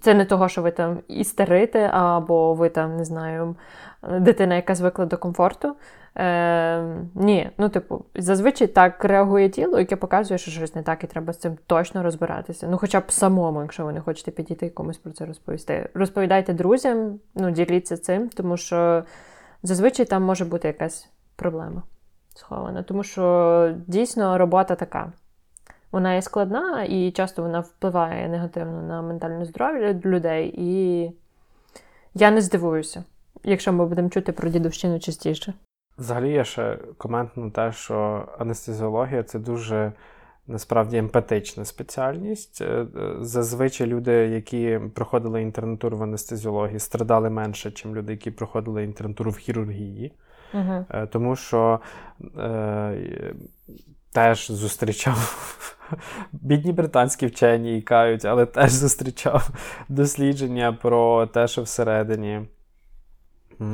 Це не того, що ви там істерите, або ви там, не знаю, дитина, яка звикла до комфорту. Е, Ні, ну, типу, зазвичай так реагує тіло, яке показує, що щось не так, і треба з цим точно розбиратися. Ну, хоча б самому, якщо ви не хочете підійти комусь про це розповісти. Розповідайте друзям, ну, діліться цим, тому що зазвичай там може бути якась проблема схована. Тому що дійсно робота така. Вона є складна і часто вона впливає негативно на ментальне здоров'я людей. І я не здивуюся, якщо ми будемо чути про дідовщину частіше. Взагалі, є ще комент на те, що анестезіологія це дуже насправді емпатична спеціальність. Е, е, зазвичай люди, які проходили інтернатуру в анестезіології, страдали менше, ніж люди, які проходили інтернатуру в хірургії. Угу. Тому що е, теж зустрічав *laughs* бідні британські вчені і кають, але теж зустрічав дослідження про те, що всередині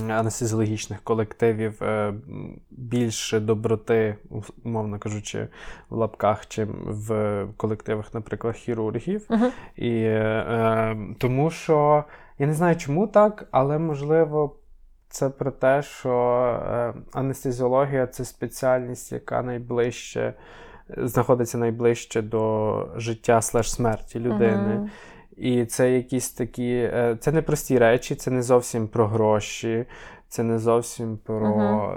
анестезіологічних колективів е, більше доброти, умовно кажучи, в лапках, чим в колективах, наприклад, хірургів. Uh-huh. І е, Тому що я не знаю, чому так, але можливо. Це про те, що е, анестезіологія це спеціальність, яка найближче знаходиться найближче до життя слеш смерті людини. Uh-huh. І це якісь такі. Е, це не прості речі, це не зовсім про гроші, це не зовсім про.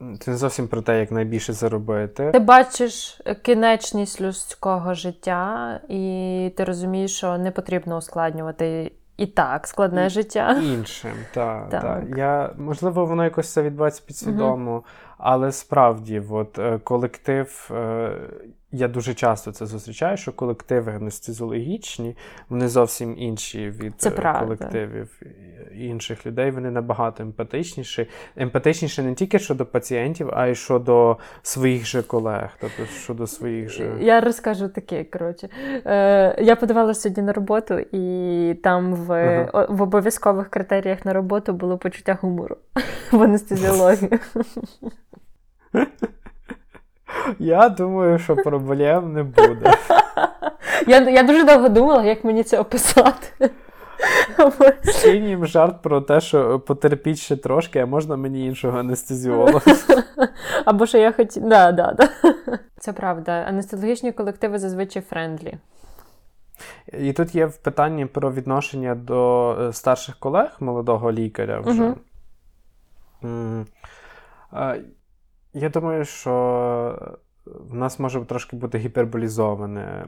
Uh-huh. це не зовсім про те, як найбільше заробити. Ти бачиш кінечність людського життя, і ти розумієш, що не потрібно ускладнювати і так складне І- життя. Іншим, так. Так. Та. Я, можливо, воно якось це відбувається підсвідомо, але справді, от, е, колектив, е, я дуже часто це зустрічаю, що колективи анестезіологічні, вони зовсім інші від е, колективів інших людей. Вони набагато емпатичніші. Емпатичніші не тільки щодо пацієнтів, а й щодо своїх же колег, тобто щодо своїх же. Я розкажу таке, коротше. Е, я подавалася сьогодні на роботу, і там в, Ага. в обов'язкових критеріях на роботу було почуття гумору *laughs* в анестезіології. *laughs* Я думаю, що проблем не буде. *laughs* Я, я дуже довго думала, як мені це описати. Скинь жарт про те, що потерпіть ще трошки, а можна мені іншого анестезіолога. *laughs* Або що я хотіла. Да, да, да. Це правда. Анестезіологічні колективи зазвичай friendly. І тут є в питанні про відношення до е, старших колег молодого лікаря вже. М, Я думаю, що в нас може трошки бути гіперболізоване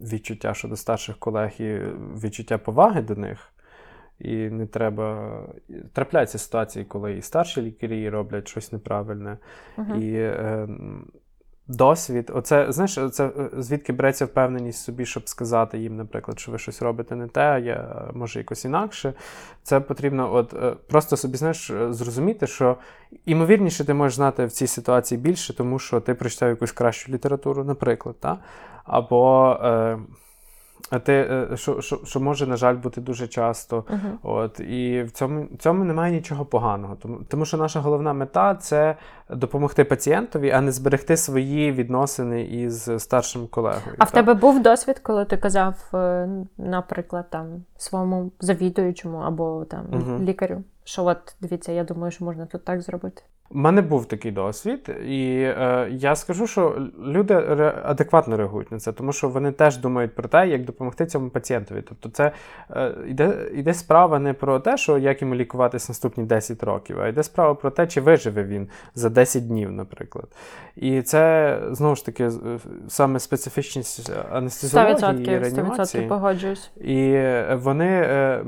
відчуття щодо старших колег і відчуття поваги до них. І не треба. Трапляються ситуації, коли і старші лікарі роблять щось неправильне. Мгм. І е, досвід, оце, знаєш, це е, звідки береться впевненість собі, щоб сказати їм, наприклад, що ви щось робите не те, а я може якось інакше. Це потрібно от, е, просто собі знаєш, е, зрозуміти, що імовірніше ти можеш знати в цій ситуації більше, тому що ти прочитав якусь кращу літературу, наприклад, та? Або. Е, ти, е, що, що, що може, на жаль, бути дуже часто. Мгм. От, і в цьому, в цьому немає нічого поганого. Тому, тому що наша головна мета це допомогти пацієнтові, а не зберегти свої відносини із старшим колегою. А в тебе був досвід, коли ти казав, е, наприклад, там своєму завідуючому або там Мгм. лікарю, що от дивіться, я думаю, що можна тут так зробити. У мене був такий досвід, і е, я скажу, що люди ре- адекватно реагують на це, тому що вони теж думають про те, як допомогти цьому пацієнтові. Тобто, це е, йде, йде справа не про те, що як йому лікуватись наступні 10 років, а йде справа про те, чи виживе він за 10 днів, наприклад. І це знову ж таки саме специфічність анестезіології і 100%, 100% погоджуюсь. І е, вони е,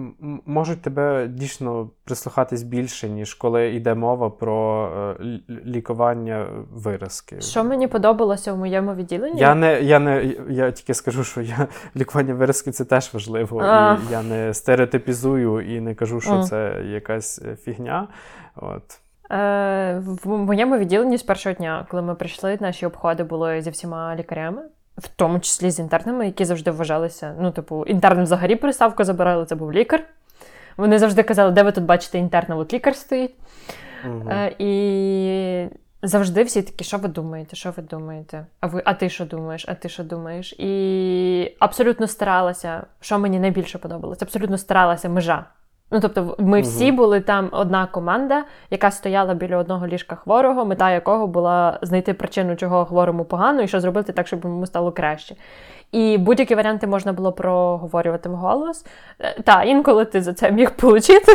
можуть тебе дійсно прислухатись більше, ніж коли йде мова про е, лікування виразки. Що мені подобалося в моєму відділенні? Я не, я не я тільки скажу, що я *laughs* лікування виразки це теж важливо. А. І я не стереотипізую і не кажу, що Мгм. це якась е, фігня. От. Е, в моєму відділенні з першого дня, коли ми прийшли, наші обходи були зі всіма лікарями, в тому числі з інтернами, які завжди вважалися. Ну, типу, інтерним взагалі приставку забирали, це був лікар. Вони завжди казали, де ви тут бачите інтерна, от лікар стоїть. Е, і завжди всі такі, що ви думаєте, що ви думаєте? А ви, а ти що думаєш? А ти що думаєш? І абсолютно старалася, що мені найбільше подобалось, абсолютно старалася межа. Ну, тобто, ми всі були там одна команда, яка стояла біля одного ліжка хворого, мета якого була знайти причину, чого хворому погано, і що зробити так, щоб йому стало краще. І будь-які варіанти можна було проговорювати вголос. Е, Та, інколи ти за це міг отримати.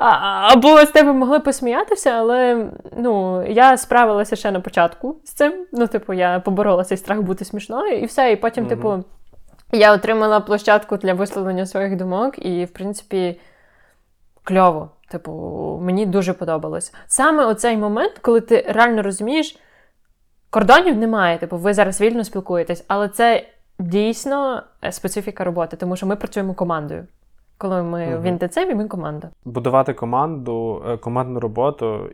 Або з тебе могли посміятися, але ну, я справилася ще на початку з цим. Ну, типу, я поборола цей страх бути смішною, і все. І потім, Мгм. типу, я отримала площадку для висловлення своїх думок, і, в принципі, кльово. Типу, мені дуже подобалось. Саме оцей момент, коли ти реально розумієш, кордонів немає. Типу, ви зараз вільно спілкуєтесь, але це дійсно е, специфіка роботи, тому що ми працюємо командою. Коли ми Мгм. в інтенсиві, ми команда. Будувати команду, е, командну роботу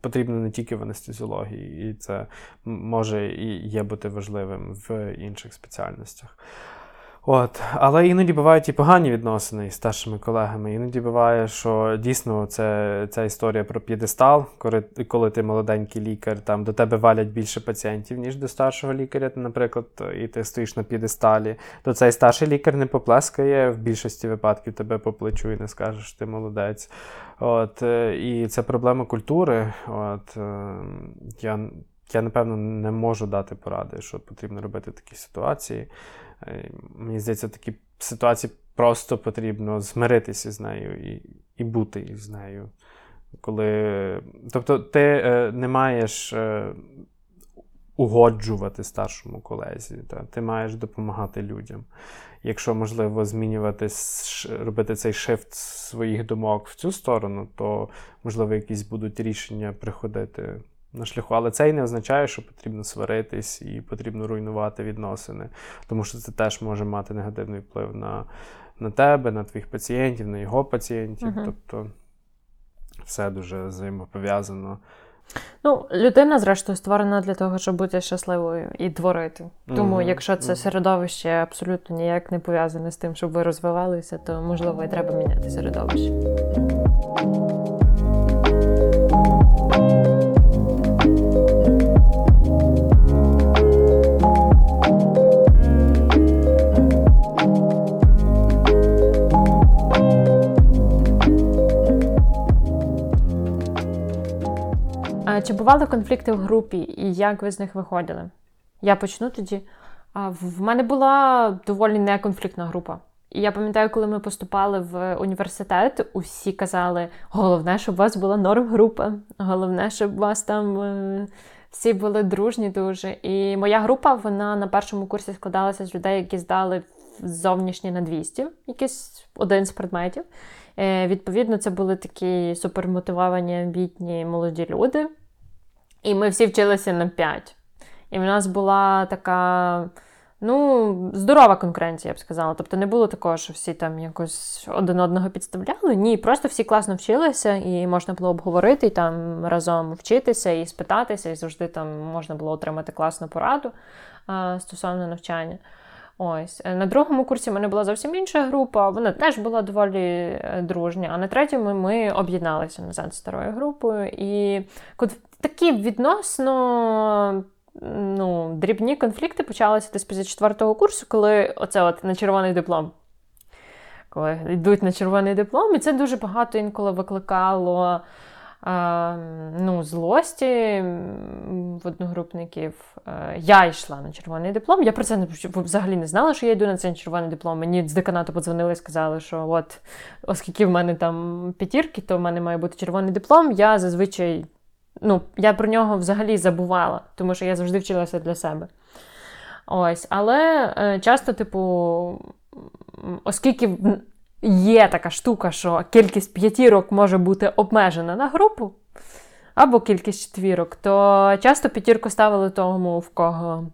потрібно не тільки в анестезіології, і це може і є бути важливим в інших спеціальностях. От. Але іноді бувають і погані відносини із старшими колегами. Іноді буває, що дійсно це ця історія про п'єдестал, коли, коли ти молоденький лікар, там до тебе валять більше пацієнтів, ніж до старшого лікаря, наприклад, і ти стоїш на п'єдесталі, то цей старший лікар не поплескає в більшості випадків тебе по плечу і не скаже, що ти молодець. От, е, і це проблема культури. От, е, я, я, напевно, не можу дати поради, що потрібно робити в такій ситуації. Е, Мені здається, в ситуації просто потрібно змиритися з нею і, і бути із нею. Коли... Тобто, ти е, не маєш е, угоджувати старшому колезі, та? ти маєш допомагати людям. Якщо можливо змінювати, робити цей шифт своїх думок в цю сторону, то можливо якісь будуть рішення приходити на шляху. Але це й не означає, що потрібно сваритись і потрібно руйнувати відносини, тому що це теж може мати негативний вплив на на тебе, на твоїх пацієнтів, на його пацієнтів. Uh-huh. Тобто все дуже взаємопов'язано. Ну, людина, зрештою, створена для того, щоб бути щасливою і творити. Тому, mm-hmm. якщо це середовище абсолютно ніяк не пов'язане з тим, щоб ви розвивалися, то можливо і треба міняти середовище. Чи бували конфлікти в групі і як ви з них виходили? Я почну тоді. В мене була доволі неконфліктна група. І я пам'ятаю, коли ми поступали в університет, усі казали: головне, щоб у вас була норм-група, головне, щоб у вас там е, всі були дружні дуже. І моя група вона на першому курсі складалася з людей, які здали зовнішні на 200, якийсь один з предметів. Е, відповідно, це були такі супермотивовані, амбітні молоді люди. І ми всі вчилися на 5. І в нас була така. Ну, здорова конкуренція, я б сказала. Тобто не було такого, що всі там якось один одного підставляли. Ні, просто всі класно вчилися, і можна було обговорити, і там разом вчитися, і спитатися, і завжди там можна було отримати класну пораду а, стосовно навчання. Ось на другому курсі в мене була зовсім інша група. Вона теж була доволі е, дружня. А на третьому ми об'єдналися назад з старою групою. І такі відносно ну, дрібні конфлікти почалися десь після четвертого курсу, коли оце от на червоний диплом. Коли йдуть на червоний диплом, і це дуже багато інколи викликало а, ну, злості в одногрупників. Я йшла на червоний диплом. Я про це взагалі не знала, що я йду на цей червоний диплом. Мені з деканату подзвонили і сказали, що от, оскільки в мене там п'ятірки, то в мене має бути червоний диплом. Я зазвичай ну, я про нього взагалі забувала, тому що я завжди вчилася для себе. Ось, Але е, часто, типу, оскільки є така штука, що кількість п'ятірок може бути обмежена на групу, або кількість четвірок, то часто п'ятірку ставили тому, в кого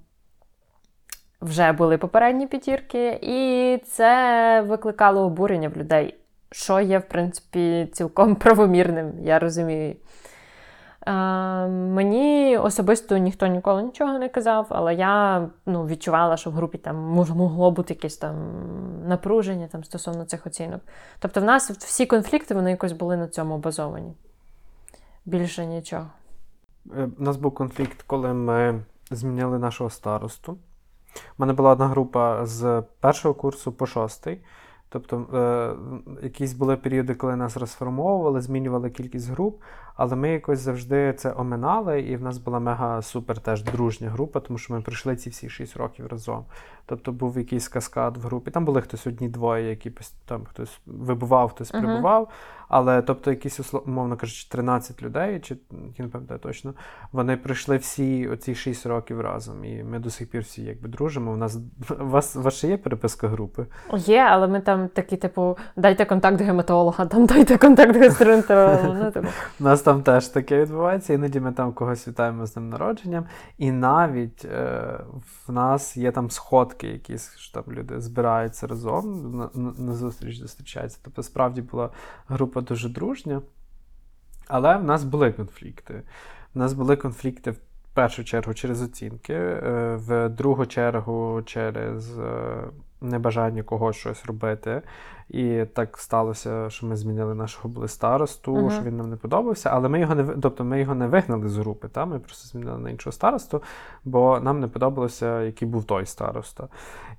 вже були попередні п'ятірки, і це викликало обурення в людей, що є, в принципі, цілком *laughs* правомірним, я розумію. Мені особисто ніхто ніколи нічого не казав, але я ну, відчувала, що в групі там могло бути якесь там напруження там, стосовно цих оцінок. Тобто, в нас всі конфлікти вони якось були на цьому базовані. Більше нічого. Е, у нас був конфлікт, коли ми зміняли нашого старосту. У мене була одна група з першого курсу по шостий. Тобто е, якісь були періоди, коли нас розформовували, змінювали кількість груп, але ми якось завжди це оминали, і в нас була мега супер теж дружня група, тому що ми пройшли ці всі 6 років разом. Тобто був якийсь каскад в групі. Там були хтось одні-двоє, які там хтось вибував, хтось uh-huh. прибував. Але тобто, якісь, умовно кажучи, 13 людей, чи я не пам'ятаю точно, вони пройшли всі оці 6 років разом. І ми до сих пір всі якби дружимо. У нас у вас ваша є переписка групи? Є, але ми там такі, типу, дайте контакт гематолога, там дайте контакт гастроентеролога. Ну, типу. У нас там теж таке відбувається. Іноді ми там когось вітаємо з ним народженням. І навіть е, в нас є там сходки, якісь що там люди збираються разом на, на, зустріч зустрічаються. Тобто, справді була група дуже дружня. Але в нас були конфлікти. У нас були конфлікти в першу чергу через оцінки, е, в другу чергу через е, небажання когось щось робити. І так сталося, що ми змінили нашого були старосту, uh-huh. що він нам не подобався, але ми його не тобто ми його не вигнали з групи. Та? Ми просто змінили на іншого старосту, бо нам не подобалося, який був той староста.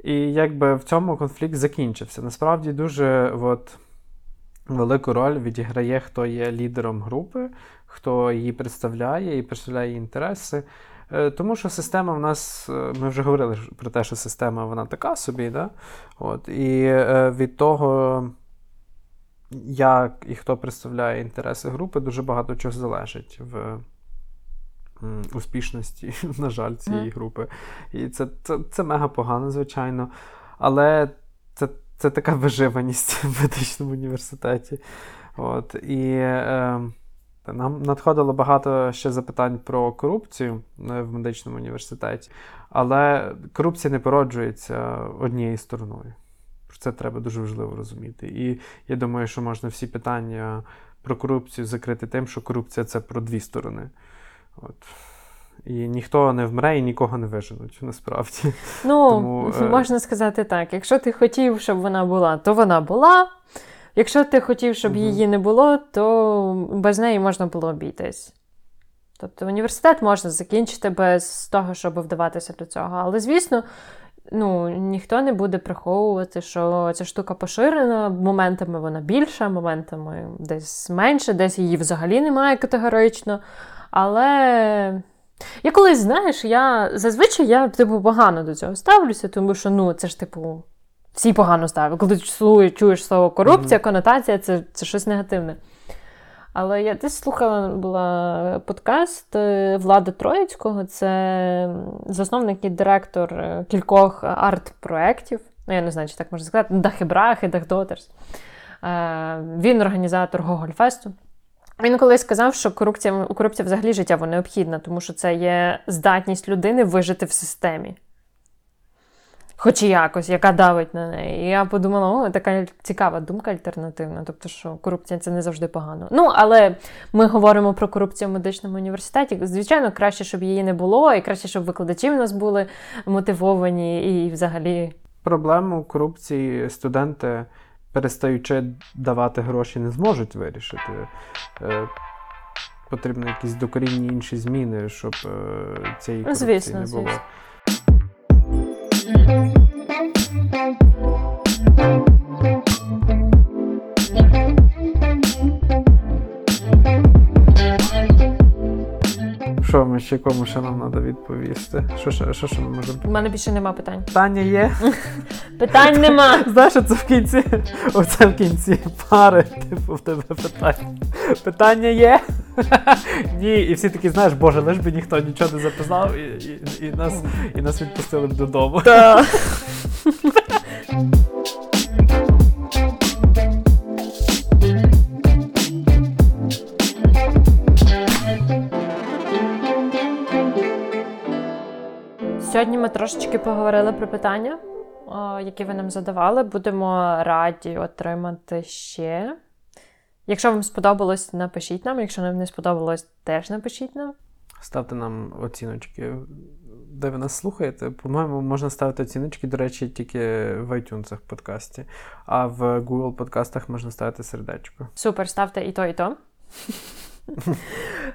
І якби в цьому конфлікт закінчився. Насправді дуже от, велику роль відіграє, хто є лідером групи, хто її представляє і представляє її інтереси. Е, тому що система в нас, е, ми вже говорили про те, що система вона така собі, да? От, і е, від того, як і хто представляє інтереси групи, дуже багато чого залежить в успішності, *laughs* на жаль, цієї групи. І це, це, це мега погано, звичайно. Але це, це така виживаність *laughs* в медичному університеті. От, і е, нам надходило багато ще запитань про корупцію е, в медичному університеті, але корупція не породжується однією стороною. Про це треба дуже важливо розуміти. І я думаю, що можна всі питання про корупцію закрити тим, що корупція це про дві сторони. От. І ніхто не вмре і нікого не виженуть, насправді. Ну, Тому, е, можна сказати так: якщо ти хотів, щоб вона була, то вона була. Якщо ти хотів, щоб її не було, то без неї можна було обійтись. Тобто університет можна закінчити без того, щоб вдаватися до цього. Але, звісно, ну, ніхто не буде приховувати, що ця штука поширена, моментами вона більша, моментами десь менше, десь її взагалі немає категорично. Але я колись, знаєш, я зазвичай я типу погано до цього ставлюся, тому що ну це ж типу. Всі погано ставлять. Коли ти чуєш, слово корупція, конотація це, це щось негативне. Але я десь слухала була подкаст е, Влада Троїцького, це засновник і директор е, кількох арт-проєктів. Ну, я не знаю, чи так можна сказати, Дахебрахи, Дахдотерс. Е, Він організатор Гогольфесту. Він колись сказав, що корупція, корупція взагалі життєво необхідна, тому що це є здатність людини вижити в системі. Хоч якось, яка давить на неї. І я подумала, о, така цікава думка альтернативна. Тобто, що корупція це не завжди погано. Ну, але ми говоримо про корупцію в медичному університеті. Звичайно, краще, щоб її не було, і краще, щоб викладачі в нас були мотивовані і взагалі. Проблему корупції студенти, перестаючи давати гроші, не зможуть вирішити. Е, Потрібно якісь докорінні інші зміни, щоб е, цієї корупції звісно, не було. звісно. Що ми ще кому ще нам треба відповісти? Що ще, що ще ми можемо? У мене більше нема питань. Питання є. *laughs* Питань нема. *laughs* Знаєш, що це в кінці? Оце в кінці пари, типу, в тебе питання. Питання є? *laughs* Ні, і всі такі, знаєш, боже, лиш би ніхто нічого не записав, і, і, і, нас, і нас відпустили б додому. Трошечки поговорили про питання, які ви нам задавали. Будемо раді отримати ще. Якщо вам сподобалось, напишіть нам. Якщо нам не сподобалось, теж напишіть нам. Ставте нам оціночки. Де ви нас слухаєте? По-моєму, можна ставити оціночки, до речі, тільки в iTunes подкасті, а в Google подкастах можна ставити сердечко. Супер, ставте і то, і то. *laughs*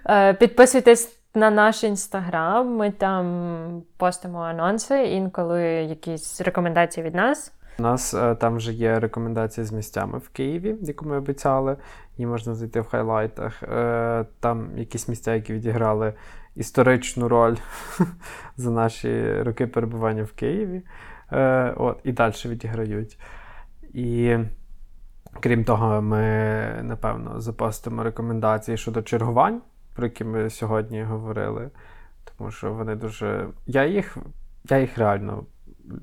Е, Підписуйтесь на наш інстаграм. Ми там постимо анонси, інколи якісь рекомендації від нас. У нас е, там вже є рекомендації з місцями в Києві, яку ми обіцяли. Її можна знайти в хайлайтах. Е, там якісь місця, які відіграли історичну роль *laughs* за наші роки перебування в Києві. Е, от, і далі відіграють. І крім того, ми, напевно, запостимо рекомендації щодо чергувань, про які ми сьогодні говорили. Тому що вони дуже. Я їх, я їх реально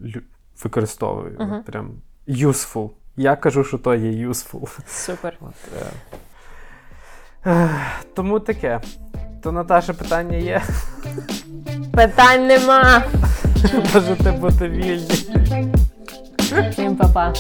лю- використовую. От Прям useful. Я кажу, що то є useful. Супер. От, е. Тому таке. То Наташа питання є. Питань нема. Можете бути вільні. Всім па-па.